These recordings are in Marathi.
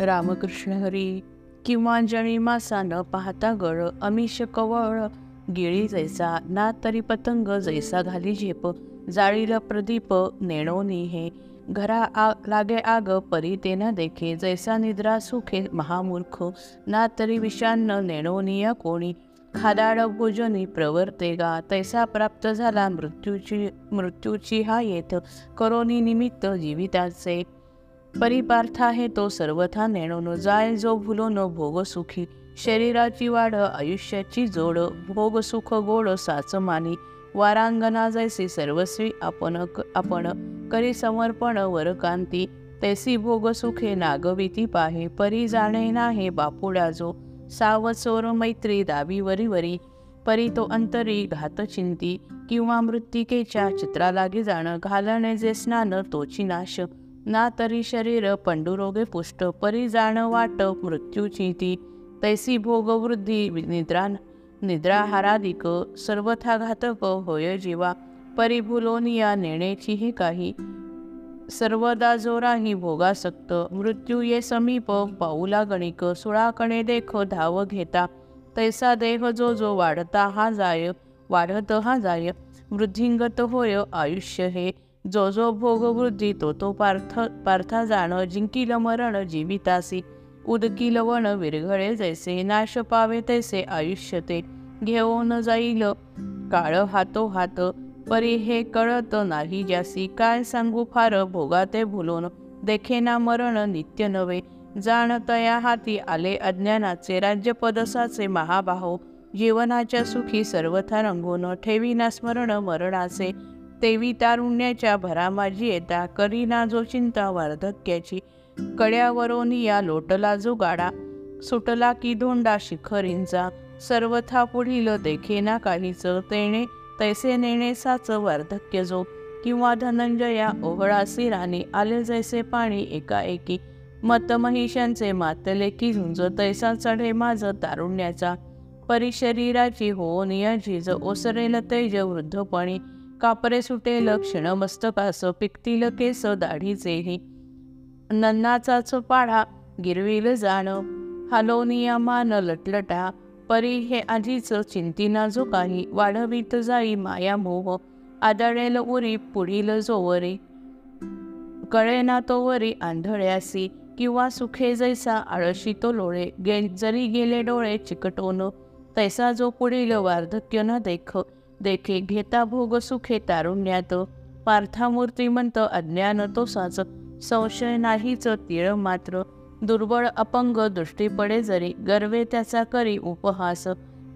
रामकृष्ण हरी किंवा जणी मासा न पाहता गळ अमिष कवळ गिळी जैसा ना तरी पतंग जैसा घाली झेप जाळीला प्रदीप नेणोनी हे घरा आ लागे आग परी ते न देखे जैसा निद्रा सुखे महामूर्ख ना तरी विषान्न नेणोनिया कोणी खादाड भोजनी प्रवर्ते गा तैसा प्राप्त झाला मृत्यूची मृत्यूची हा येत करोनी निमित्त जीविताचे परिपार्थ आहे तो सर्वथा नेणून जाय जो भुलोन भोग सुखी. शरीराची वाढ आयुष्याची जोड भोग सुख गोड साच मानी. वारांगना जैसी सर्वस्वी आपण आपण करी समर्पण वरकांती तैसी भोग सुखे नागविती पाहे परी जाणे नाहे बापुडा जो. सावचोर मैत्री दावी वरी वरी परी तो अंतरी घात चिंती. किंवा मृत्तिकेच्या चित्रालागी जाणं घालणे जे स्नान तोची नाश. ना तरी शरीर पंडुरोगे पुष्ट परी जाण वाट मृत्यूची ती तैसी भोगवृद्धी निद्रा निद्राहारादिक सर्वथा घातक होय जीवा. परिभुलोनिया नेण्याचीही काही. सर्वदा जोराही भोगासक्त मृत्यू ये समीप पाऊला गणिक सुळाकणे देख धाव घेता. तैसा देह जो जो वाढता हा जाय वाढत हा जाय. वृद्धिंगत होय आयुष्य हे. जो जो भोगवृद्धी तो तो पार्थ पार्था जाण जिंकिल मरण जीवितासी. उदकिल वन विरघळे जैसे नाश पावे तैसे आयुष्य ते. घेऊन जाईल काळ हातो हात परी हे कळत नाही ज्यासी. काय सांगू फार भोगाते भुलून देखेना मरण नित्य नवे जाणतया हाती आले अज्ञानाचे राज्यपदसाचे महाबाहो. जीवनाच्या सुखी सर्वथा रंगून ठेवीना स्मरण मरणाचे. तेवी तारुण्याच्या भरामाजी येता करीना जो चिंता वार्धक्याची कड्यावरून या लोटला जो गाडा सुटला की धोंडा शिखरींचा सर्वथा पुढील देखेना काहीच तेणे तैसे नेणे साच वार्धक्य जो किंवा धनंजया ओहळासी राणी आले जैसे पाणी एकाएकी मत महिषांचे मातले की झुंज तैसा चढे माझ तारुण्याचा परिशरीराची होऊन या झिज ओसरेल तेज वृद्धपणी कापरे सुटेल क्षणमस्तकास पिकतील केस दाढीचेही नन्नाचाच पाढा गिरविल जाण. हालोनिया मान लटलटा परी हे आधीच चिंतीना जो काही वाढवीत जाई माया मोह आदळेल उरी पुढील जोवरी. कळेना तोवरी आंधळ्यासी किंवा सुखे जैसा आळशी तो लोळे. गे जरी गेले डोळे चिकटोन तैसा जो पुढील वार्धक्य न देख. देखे घेता भोग सुखे तारुण्यात. पार्थामूर्तिमंत अज्ञान तो साच संशय नाहीच तीळ मात्र. दुर्बळ अपंग दृष्टी पडे जरी गर्वे त्याचा करी उपहास.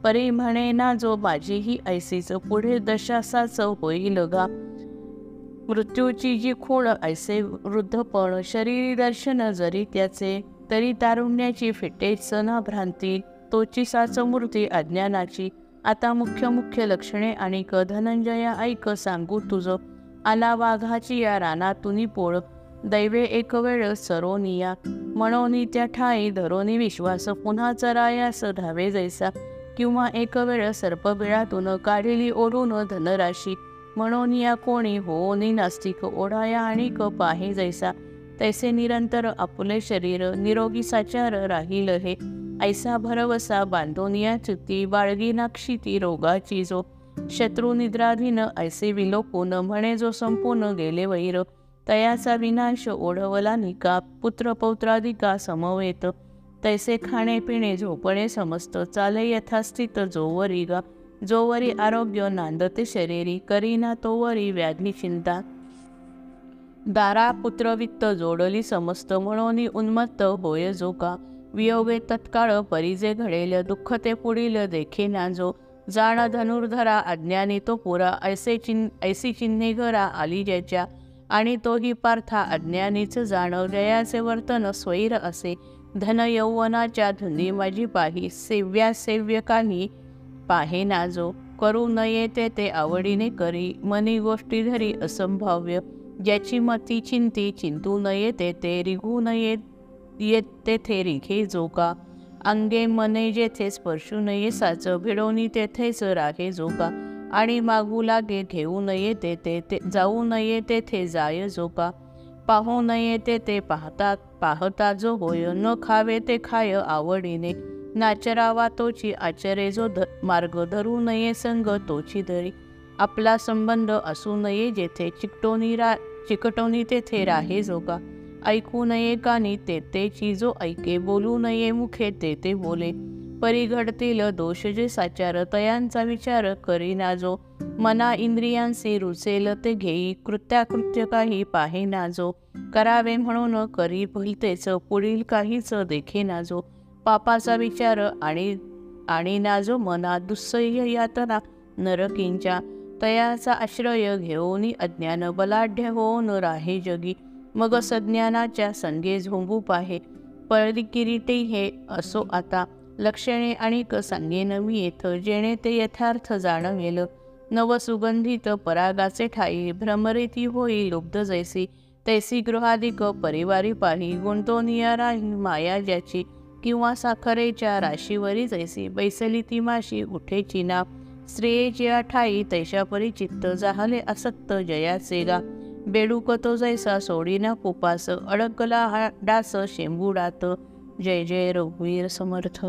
परी म्हणे ना जो माझीही ऐसीच पुढे दशासाच होईल गा. मृत्यूची जी खूण ऐसे वृद्धपण शरीरी दर्शन जरी त्याचे तरी तारुण्याची फिटेच न भ्रांती तोची साच मूर्ती अज्ञानाची आता मुख्य मुख्य लक्षणे आणि क धनंजया ऐक सांगू तुझं. आला वाघाची या रानातून पोळ. दैवे एक वेळ सरोनिया म्हणोनी त्या ठाई धरोनी विश्वास. पुन्हा चरायास धावे जैसा. किंवा एक वेळ सर्पबिळातून काढिली ओढून धनराशी. म्हणून या कोणी होनी नास्तिक ओढाया आणि क पाहे जैसा. तैसे निरंतर आपले शरीर निरोगी साचार राहील हे. ऐसा भरवसा बांधोनिया चुती बाळगी नाक्षिती रोगाची जो शत्रू निद्राधीन ऐसे विलोपून म्हणे जो संपूर्ण गेले वैर. तयाचा विनाश ओढवला निका पुत्र पौत्राधिका समवेत. तैसे खाणे पिणे झोपणे समस्त चाले यथास्थित जोवरी गा. जोवरी आरोग्य नांदते शरीरी करीना तोवरी व्याधी चिंता. दारा पुत्रवित्त जोडली समस्त म्हणून उन्मत्त होय जो का. वियोगे तत्काळ परिजे घडेल दुःख ते पुढील देखे ना जो जाण धनुर्धरा अज्ञानी तो पुरा ऐसे चिन ऐसी चिन्हे घरा आली ज्याच्या. आणि तोही पार्था अज्ञानीच जाण जयाचे वर्तन स्वैर असे. धन यौवनाच्या धुनी माझी पाही सेव्या सेव्यकानी पाहे नाजो. करू न येते ते आवडीने करी मनी गोष्टी धरी असंभाव्य. ज्याची मती चिंती चिंतू न येते ते रिघू न येत तेथे रिघे जो का अंगे मने जेथे स्पर्शू नये साच भिडवणी तेथेच राहे जो का आणि मागू लागे घेऊ नये तेथे ते जाऊ नये तेथे जाय जो का पाहू नये ते ते पाहता पाहता जो होय न खावे ते खाय आवडीने. नाचरावा तोची आचरे जो ध मार्ग धरू नये संग तोची धरी आपला संबंध असू नये जेथे चिकटोनी रा चिकटोनी तेथे राहे जोगा. ऐकू नये कानी ते तेची जो ऐके बोलू नये मुखे ते ते बोले. परी घडतील दोष जे साचार तयांचा विचार करीना जो मना इंद्रियांसी रुचेल ते घेई कृत्याकृत्य काही पाहे नाजो. करावे म्हणून करी भलतेच पुढील काहीच देखे नाजो. पापाचा विचार आणि आणि नाजो मना दुस्सह्य यातना नरकींच्या तयाचा आश्रय घेऊन अज्ञान बलाढ्य होऊन राहे जगी. मग सज्ञानाच्या संगे झोंबू पाहे पळकिरीटे हे असो आता. लक्षणे आणि क सांगेन नवी येथ जेणे ते यथार्थ जाणवेल. नव सुगंधित परागाचे ठाई भ्रमरेती होई लुब्ध जैसी. तैसी गृहाधिक परिवारी पाही गुंतवनिया राही माया ज्याची. किंवा साखरेच्या राशीवरी जैसी बैसली ती माशी उठेची ना स्त्रियेची ठाई तैशापरी चित्त जाहले असक्त जयाचे गा. बेडुकतो जैसा सोडीना कुपास अडकला हा डास शेंबुडात. जय जय रघुवीर समर्थ.